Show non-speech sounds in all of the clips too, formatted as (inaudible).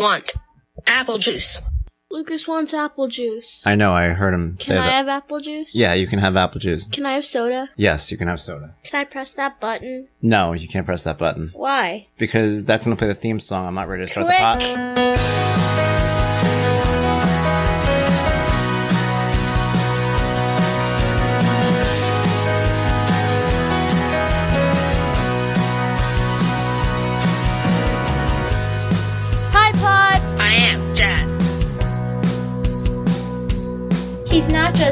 want apple juice. Lucas wants apple juice. I know. I heard him say Can I that. have apple juice? yeah, you can have apple juice. Can I have soda? Yes, you can have soda. Can I press that button? No, you can't press that button Why? because that's gonna play the theme song. I'm not ready to start Click. the pot.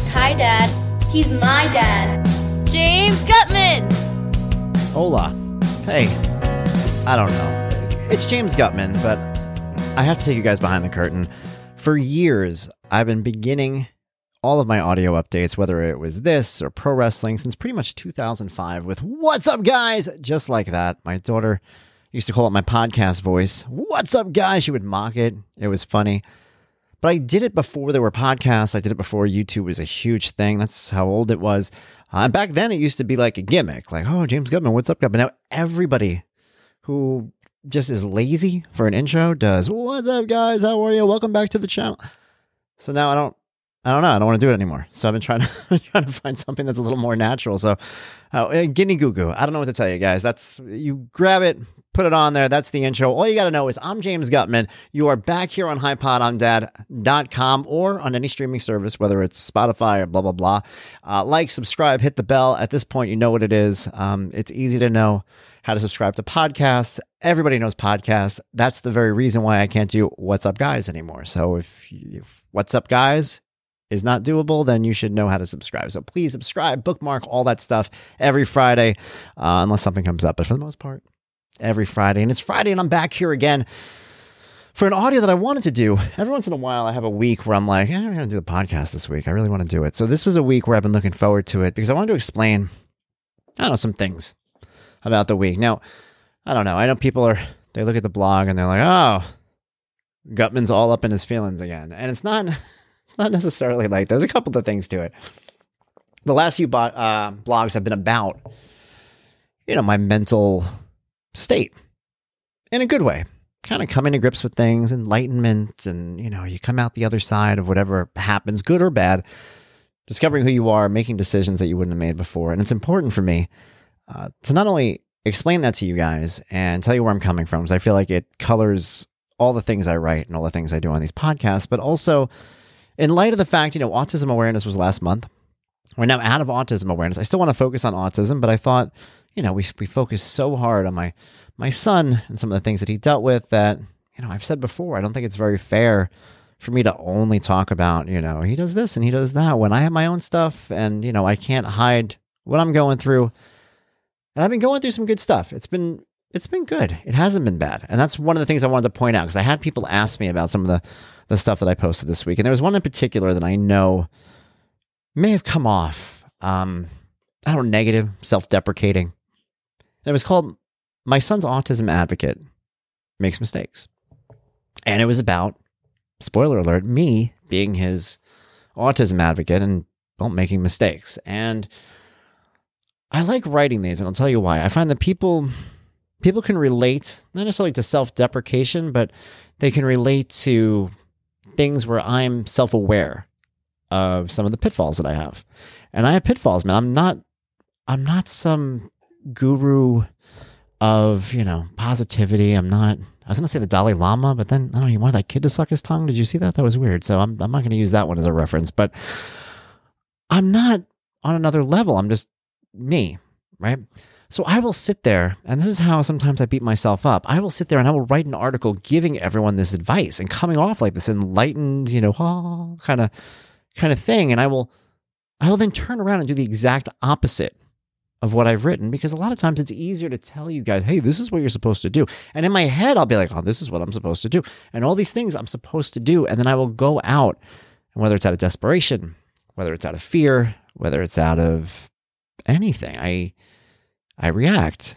Hi, Dad. He's my dad. James Guttman! Hola. Hey. I don't know. It's James Guttman, but I have to take you guys behind the curtain. For years, I've been beginning all of my audio updates, whether it was this or pro wrestling, since pretty much 2005 with What's up, guys? Just like that. My daughter used to call it my podcast voice. What's up, guys? She would mock it. It was funny. But I did it before there were podcasts. I did it before YouTube was a huge thing. That's how old it was. Uh, back then, it used to be like a gimmick, like, oh, James Goodman, what's up, Guttman? Now, everybody who just is lazy for an intro does, what's up, guys? How are you? Welcome back to the channel. So now I don't, I don't know. I don't want to do it anymore. So I've been trying (laughs) to trying to find something that's a little more natural. So, uh, guinea goo goo. I don't know what to tell you guys. That's you grab it, put it on there. That's the intro. All you got to know is I'm James Guttman. You are back here on HighPodOnDad.com or on any streaming service, whether it's Spotify or blah blah blah. Uh, like, subscribe, hit the bell. At this point, you know what it is. Um, it's easy to know how to subscribe to podcasts. Everybody knows podcasts. That's the very reason why I can't do What's Up Guys anymore. So if, if What's Up Guys is not doable, then you should know how to subscribe. So please subscribe, bookmark, all that stuff every Friday, uh, unless something comes up. But for the most part, every Friday. And it's Friday, and I'm back here again for an audio that I wanted to do. Every once in a while, I have a week where I'm like, eh, I'm going to do the podcast this week. I really want to do it. So this was a week where I've been looking forward to it because I wanted to explain, I don't know, some things about the week. Now, I don't know. I know people are, they look at the blog and they're like, oh, Guttman's all up in his feelings again. And it's not, (laughs) it's not necessarily like, there's a couple of things to it. The last few bo- uh, blogs have been about, you know, my mental state in a good way. Kind of coming to grips with things, enlightenment, and you know, you come out the other side of whatever happens, good or bad, discovering who you are, making decisions that you wouldn't have made before. And it's important for me uh, to not only explain that to you guys and tell you where I'm coming from, because I feel like it colors all the things I write and all the things I do on these podcasts, but also in light of the fact, you know, autism awareness was last month. We're now out of autism awareness. I still want to focus on autism, but I thought, you know, we we focus so hard on my my son and some of the things that he dealt with that, you know, I've said before, I don't think it's very fair for me to only talk about, you know, he does this and he does that when I have my own stuff and, you know, I can't hide what I'm going through. And I've been going through some good stuff. It's been it's been good. It hasn't been bad. And that's one of the things I wanted to point out because I had people ask me about some of the the stuff that I posted this week. And there was one in particular that I know may have come off um I don't know, negative, self-deprecating. And it was called My Son's Autism Advocate Makes Mistakes. And it was about, spoiler alert, me being his autism advocate and well, making mistakes. And I like writing these, and I'll tell you why. I find that people people can relate, not necessarily to self-deprecation, but they can relate to things where I'm self-aware of some of the pitfalls that I have. And I have pitfalls, man. I'm not I'm not some guru of, you know, positivity. I'm not I was gonna say the Dalai Lama, but then I don't know, he wanted that kid to suck his tongue. Did you see that? That was weird. So I'm I'm not gonna use that one as a reference, but I'm not on another level. I'm just me, right? So I will sit there, and this is how sometimes I beat myself up. I will sit there and I will write an article giving everyone this advice and coming off like this enlightened, you know, kind of kind of thing. And I will I will then turn around and do the exact opposite of what I've written because a lot of times it's easier to tell you guys, hey, this is what you're supposed to do. And in my head, I'll be like, oh, this is what I'm supposed to do. And all these things I'm supposed to do. And then I will go out, and whether it's out of desperation, whether it's out of fear, whether it's out of anything, I I react.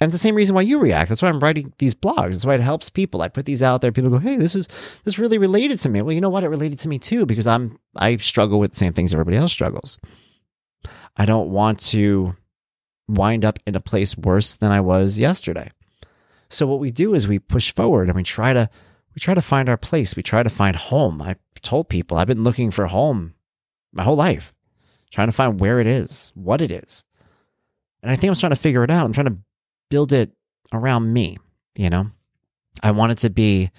And it's the same reason why you react. That's why I'm writing these blogs. That's why it helps people. I put these out there. People go, "Hey, this is this really related to me." Well, you know what? It related to me too because I'm I struggle with the same things everybody else struggles. I don't want to wind up in a place worse than I was yesterday. So what we do is we push forward and we try to we try to find our place. We try to find home. I told people I've been looking for home my whole life, trying to find where it is, what it is. And I think I'm trying to figure it out. I'm trying to build it around me, you know? I want it to be,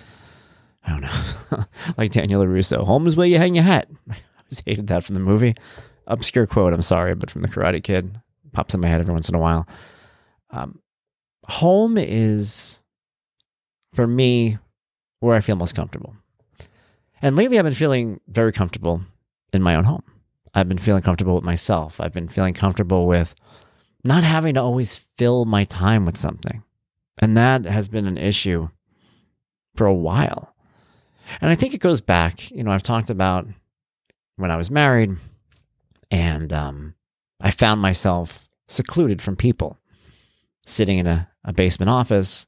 I don't know, (laughs) like Daniel LaRusso, home is where you hang your hat. (laughs) I always hated that from the movie. Obscure quote, I'm sorry, but from the Karate Kid. Pops in my head every once in a while. Um, home is, for me, where I feel most comfortable. And lately, I've been feeling very comfortable in my own home. I've been feeling comfortable with myself. I've been feeling comfortable with not having to always fill my time with something. And that has been an issue for a while. And I think it goes back, you know, I've talked about when I was married and um, I found myself secluded from people, sitting in a, a basement office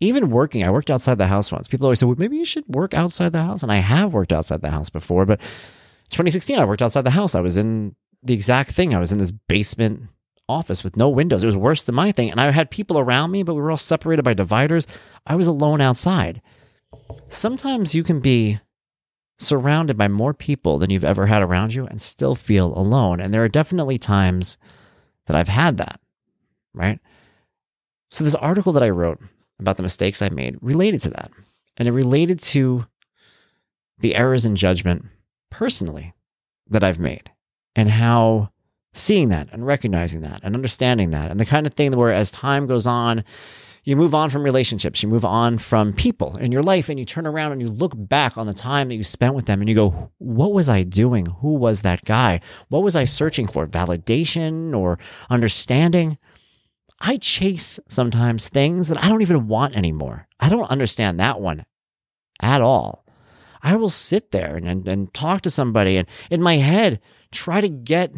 even working, I worked outside the house once. People always say, well, maybe you should work outside the house. And I have worked outside the house before, but 2016, I worked outside the house. I was in the exact thing. I was in this basement office with no windows. It was worse than my thing. And I had people around me, but we were all separated by dividers. I was alone outside. Sometimes you can be surrounded by more people than you've ever had around you and still feel alone. And there are definitely times that I've had that, right? So, this article that I wrote about the mistakes I made related to that. And it related to the errors in judgment personally that I've made and how seeing that and recognizing that and understanding that and the kind of thing where as time goes on, you move on from relationships, you move on from people in your life, and you turn around and you look back on the time that you spent with them and you go, What was I doing? Who was that guy? What was I searching for? Validation or understanding? I chase sometimes things that I don't even want anymore. I don't understand that one at all. I will sit there and, and, and talk to somebody and in my head try to get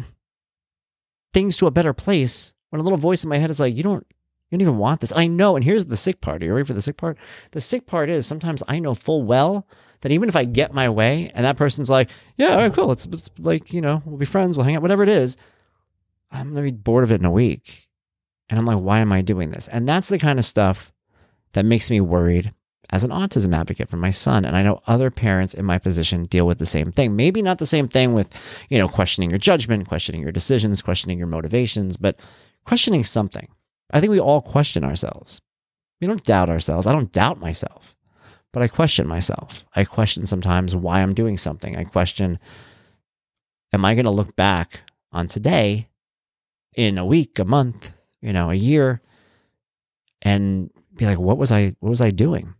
things to a better place when a little voice in my head is like, you don't, you don't even want this. And I know, and here's the sick part. Are you ready for the sick part? The sick part is sometimes I know full well that even if I get my way and that person's like, yeah, all right, cool. It's, it's like, you know, we'll be friends, we'll hang out, whatever it is. I'm going to be bored of it in a week. And I'm like, why am I doing this? And that's the kind of stuff that makes me worried as an autism advocate for my son. And I know other parents in my position deal with the same thing. Maybe not the same thing with, you know, questioning your judgment, questioning your decisions, questioning your motivations, but questioning something. I think we all question ourselves. We don't doubt ourselves. I don't doubt myself, but I question myself. I question sometimes why I'm doing something. I question, am I going to look back on today in a week, a month, you know, a year and be like, what was I, what was I doing?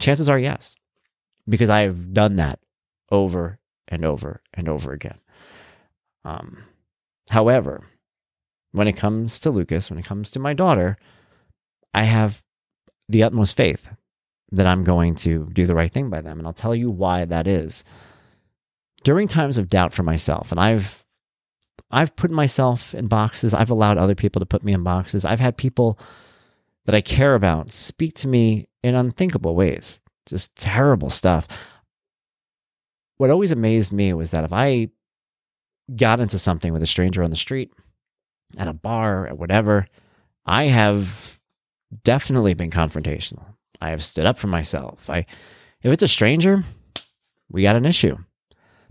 Chances are yes, because I've done that over and over and over again. Um, however, when it comes to Lucas, when it comes to my daughter, I have the utmost faith that I'm going to do the right thing by them. And I'll tell you why that is. During times of doubt for myself, and I've I've put myself in boxes. I've allowed other people to put me in boxes. I've had people that I care about speak to me in unthinkable ways, just terrible stuff. What always amazed me was that if I got into something with a stranger on the street, at a bar, at whatever, I have definitely been confrontational. I have stood up for myself. I if it's a stranger, we got an issue.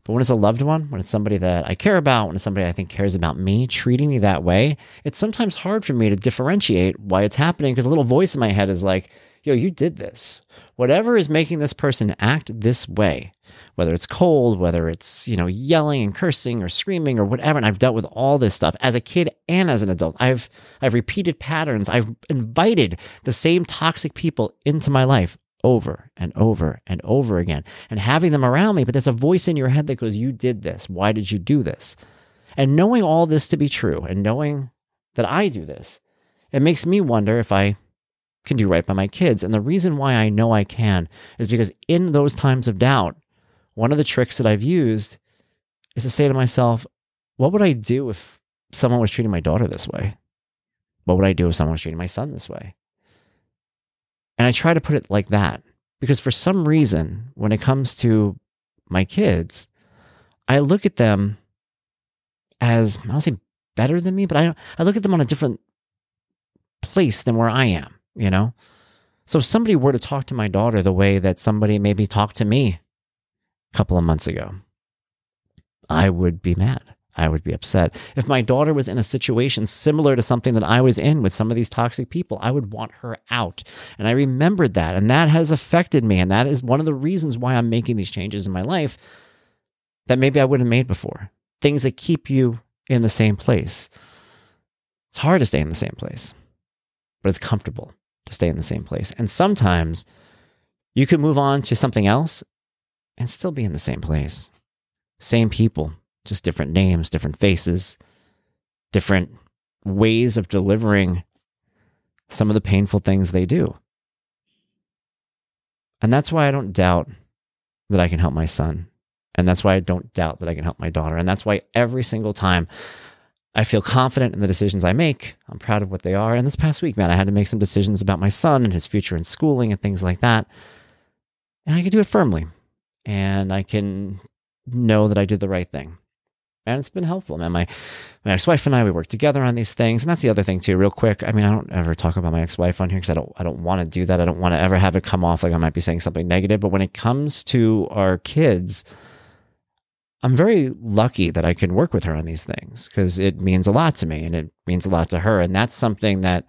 But when it's a loved one, when it's somebody that I care about, when it's somebody I think cares about me, treating me that way, it's sometimes hard for me to differentiate why it's happening because a little voice in my head is like, yo, you did this. Whatever is making this person act this way, whether it's cold, whether it's, you know, yelling and cursing or screaming or whatever. And I've dealt with all this stuff as a kid and as an adult. I've I've repeated patterns. I've invited the same toxic people into my life over and over and over again and having them around me. But there's a voice in your head that goes, You did this. Why did you do this? And knowing all this to be true and knowing that I do this, it makes me wonder if I can do right by my kids. And the reason why I know I can is because in those times of doubt, one of the tricks that I've used is to say to myself, What would I do if someone was treating my daughter this way? What would I do if someone was treating my son this way? And I try to put it like that because for some reason, when it comes to my kids, I look at them as, I don't say better than me, but I, I look at them on a different place than where I am, you know? So if somebody were to talk to my daughter the way that somebody maybe talked to me a couple of months ago, I would be mad. I would be upset. If my daughter was in a situation similar to something that I was in with some of these toxic people, I would want her out. And I remembered that. And that has affected me. And that is one of the reasons why I'm making these changes in my life that maybe I wouldn't have made before. Things that keep you in the same place. It's hard to stay in the same place, but it's comfortable to stay in the same place. And sometimes you could move on to something else and still be in the same place. Same people, just different names, different faces, different ways of delivering some of the painful things they do. And that's why I don't doubt that I can help my son. And that's why I don't doubt that I can help my daughter. And that's why every single time I feel confident in the decisions I make. I'm proud of what they are. And this past week, man, I had to make some decisions about my son and his future in schooling and things like that. And I can do it firmly. And I can know that I did the right thing. And it's been helpful, man. My my ex-wife and I we work together on these things, and that's the other thing too. Real quick, I mean, I don't ever talk about my ex-wife on here because I don't I don't want to do that. I don't want to ever have it come off like I might be saying something negative. But when it comes to our kids, I'm very lucky that I can work with her on these things because it means a lot to me and it means a lot to her. And that's something that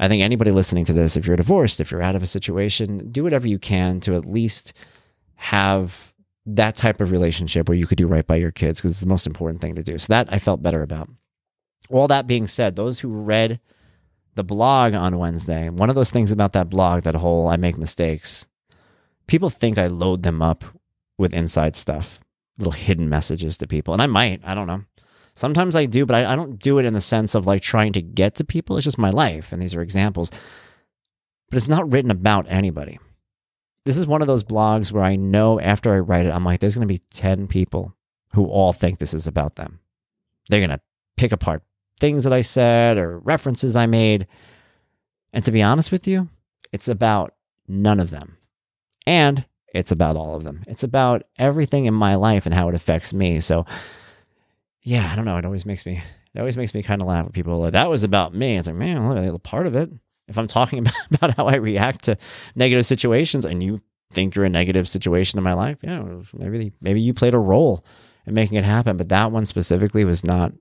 I think anybody listening to this, if you're divorced, if you're out of a situation, do whatever you can to at least have that type of relationship where you could do right by your kids because it's the most important thing to do. So that I felt better about. All that being said, those who read the blog on Wednesday, one of those things about that blog, that whole I make mistakes, people think I load them up with inside stuff little hidden messages to people. And I might, I don't know. Sometimes I do, but I, I, don't do it in the sense of like trying to get to people. It's just my life. And these are examples. But it's not written about anybody. This is one of those blogs where I know after I write it, I'm like, there's going to be 10 people who all think this is about them. They're going to pick apart things that I said or references I made. And to be honest with you, it's about none of them. And it's about all of them. It's about everything in my life and how it affects me. So, yeah, I don't know. It always makes me, it always makes me kind of laugh when people like, that was about me. It's like, man, look, part of it. If I'm talking (laughs) about, about how I react to negative situations and you think you're a negative situation in my life, yeah, maybe, maybe you played a role in making it happen. But that one specifically was not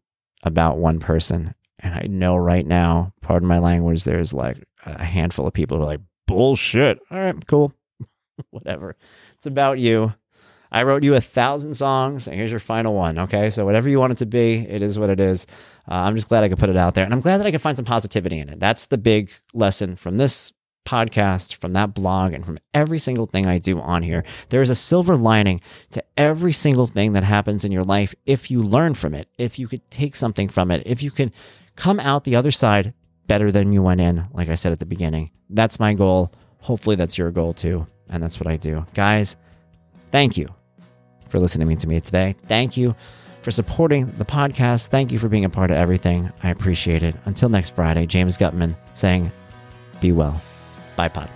about one person. And I know right now, pardon my language, there's like a handful of people who are like, bullshit. All right, cool. (laughs) whatever. It's about you. I wrote you a thousand songs, and here's your final one. Okay, so whatever you want it to be, it is what it is. Uh, I'm just glad I could put it out there, and I'm glad that I could find some positivity in it. That's the big lesson from this podcast, from that blog, and from every single thing I do on here. There is a silver lining to every single thing that happens in your life if you learn from it, if you could take something from it, if you can come out the other side better than you went in, like I said at the beginning. That's my goal. Hopefully, that's your goal too and that's what I do. Guys, thank you for listening to me today. Thank you for supporting the podcast. Thank you for being a part of everything. I appreciate it. Until next Friday, James Guttman saying, Be well. Bye, pod.